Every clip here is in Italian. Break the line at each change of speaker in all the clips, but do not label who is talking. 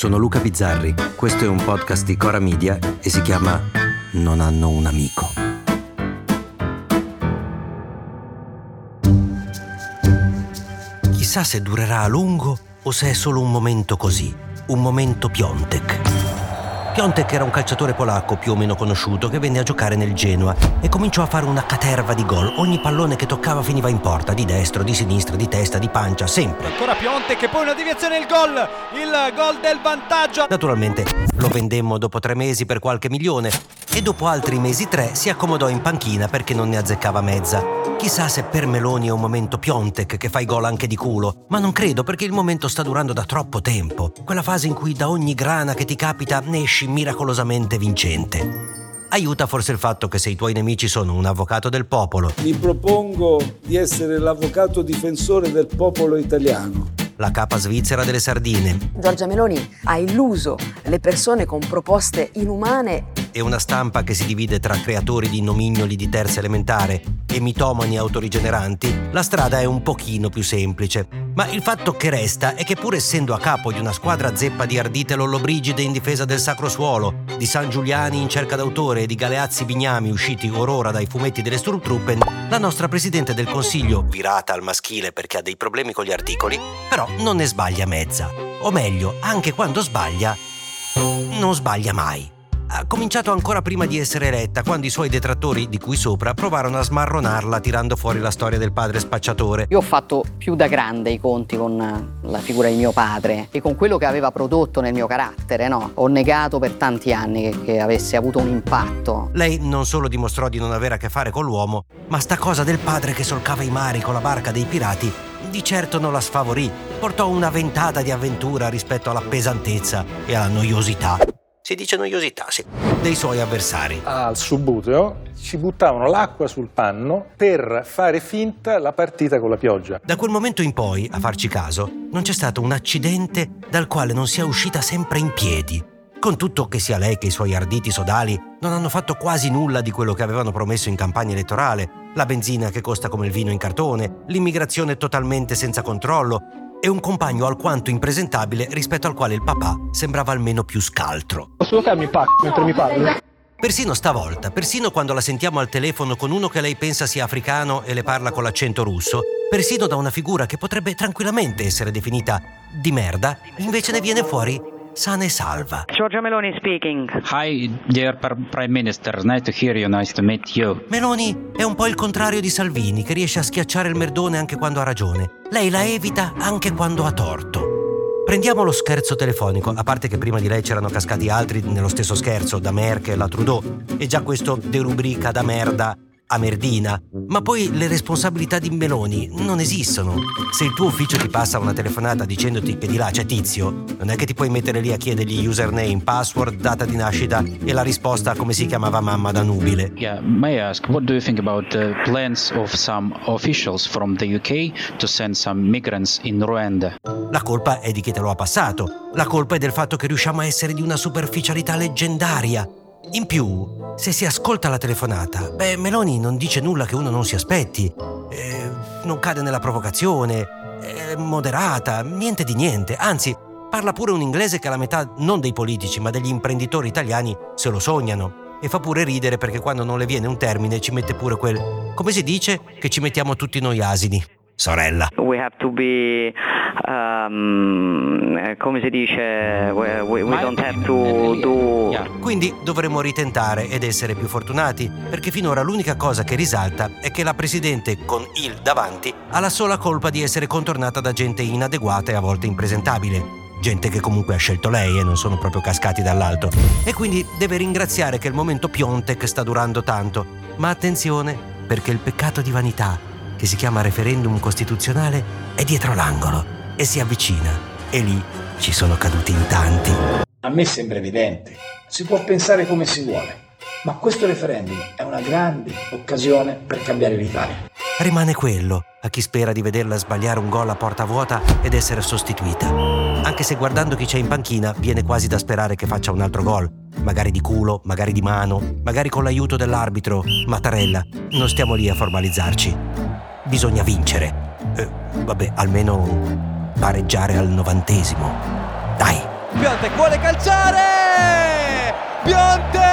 Sono Luca Bizzarri, questo è un podcast di Cora Media e si chiama Non hanno un amico. Chissà se durerà a lungo o se è solo un momento così, un momento Piontek. Piontek era un calciatore polacco più o meno conosciuto che venne a giocare nel Genoa e cominciò a fare una caterva di gol. Ogni pallone che toccava finiva in porta, di destro, di sinistra, di testa, di pancia, sempre.
Ancora Piontek e poi una deviazione il gol, il gol del vantaggio.
Naturalmente lo vendemmo dopo tre mesi per qualche milione e dopo altri mesi tre si accomodò in panchina perché non ne azzeccava mezza. Chissà se per Meloni è un momento Piontek che fa i gol anche di culo, ma non credo perché il momento sta durando da troppo tempo. Quella fase in cui da ogni grana che ti capita ne esci miracolosamente vincente. Aiuta forse il fatto che se i tuoi nemici sono un avvocato del popolo,
Mi propongo di essere l'avvocato difensore del popolo italiano.
la capa svizzera delle sardine
Giorgia Meloni ha illuso le persone con proposte inumane.
E una stampa che si divide tra creatori di nomignoli di terza elementare e mitomani autorigeneranti, la strada è un pochino più semplice. Ma il fatto che resta è che pur essendo a capo di una squadra zeppa di ardite lollobrigide in difesa del sacro suolo, di San Giuliani in cerca d'autore e di Galeazzi Bignami usciti or ora dai fumetti delle Sturmtruppen, la nostra Presidente del Consiglio, virata al maschile perché ha dei problemi con gli articoli, però non ne sbaglia mezza. O meglio, anche quando sbaglia, non sbaglia mai. Ha cominciato ancora prima di essere eletta, quando i suoi detrattori, di cui sopra, provarono a smarronarla tirando fuori la storia del padre spacciatore.
Io ho fatto più da grande i conti con eh, la figura di mio padre e con quello che aveva prodotto nel mio carattere, no? Ho negato per tanti anni che, che avesse avuto un impatto.
Lei non solo dimostrò di non avere a che fare con l'uomo, ma sta cosa del padre che solcava i mari con la barca dei pirati di certo non la sfavorì, portò una ventata di avventura rispetto alla pesantezza e alla noiosità. Si dice noiosità, sì, dei suoi avversari.
al Subuteo ci buttavano l'acqua sul panno per fare finta la partita con la pioggia.
Da quel momento in poi, a farci caso, non c'è stato un accidente dal quale non sia uscita sempre in piedi. Con tutto che sia lei che i suoi arditi sodali non hanno fatto quasi nulla di quello che avevano promesso in campagna elettorale, la benzina che costa come il vino in cartone, l'immigrazione totalmente senza controllo e un compagno alquanto impresentabile rispetto al quale il papà sembrava almeno più scaltro.
Posso toccarmi il pacco mentre mi parli?
Persino stavolta, persino quando la sentiamo al telefono con uno che lei pensa sia africano e le parla con l'accento russo, persino da una figura che potrebbe tranquillamente essere definita di merda, invece ne viene fuori sana e salva.
Giorgia Meloni speaking.
Hi, dear Pr- Prime Minister. Nice to hear you. Nice to meet you.
Meloni è un po' il contrario di Salvini, che riesce a schiacciare il merdone anche quando ha ragione. Lei la evita anche quando ha torto. Prendiamo lo scherzo telefonico, a parte che prima di lei c'erano cascati altri nello stesso scherzo, da Merkel a Trudeau, e già questo derubrica da merda a merdina. Ma poi le responsabilità di Meloni non esistono. Se il tuo ufficio ti passa una telefonata dicendoti che di là c'è tizio, non è che ti puoi mettere lì a chiedergli username, password, data di nascita e la risposta a come si chiamava mamma da nubile.
Yeah, may I ask, what do you think about the plans of some officials from the UK to send some migrants in Rwanda?
La colpa è di chi te lo ha passato. La colpa è del fatto che riusciamo a essere di una superficialità leggendaria. In più, se si ascolta la telefonata, beh, Meloni non dice nulla che uno non si aspetti. Eh, non cade nella provocazione, è moderata, niente di niente. Anzi, parla pure un inglese che la metà non dei politici, ma degli imprenditori italiani se lo sognano. E fa pure ridere perché quando non le viene un termine ci mette pure quel... come si dice? Che ci mettiamo tutti noi asini. Sorella.
We have to be, um, come si dice, we, we, we don't have to do...
Yeah.
Quindi dovremmo ritentare ed essere più fortunati, perché finora l'unica cosa che risalta è che la Presidente con il davanti ha la sola colpa di essere contornata da gente inadeguata e a volte impresentabile. Gente che comunque ha scelto lei e non sono proprio cascati dall'alto. E quindi deve ringraziare che il momento Piontek sta durando tanto. Ma attenzione, perché il peccato di vanità, che si chiama referendum costituzionale, è dietro l'angolo e si avvicina. E lì ci sono caduti in tanti.
A me sembra evidente, si può pensare come si vuole, ma questo referendum è una grande occasione per cambiare l'Italia.
Rimane quello a chi spera di vederla sbagliare un gol a porta vuota ed essere sostituita. Anche se guardando chi c'è in panchina viene quasi da sperare che faccia un altro gol. Magari di culo, magari di mano, magari con l'aiuto dell'arbitro. Mattarella, non stiamo lì a formalizzarci. Bisogna vincere. Eh, vabbè, almeno pareggiare al novantesimo. Dai!
Piontek vuole calciare! Piontek!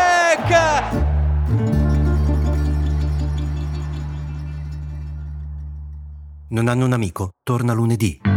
Non hanno un amico? Torna lunedì.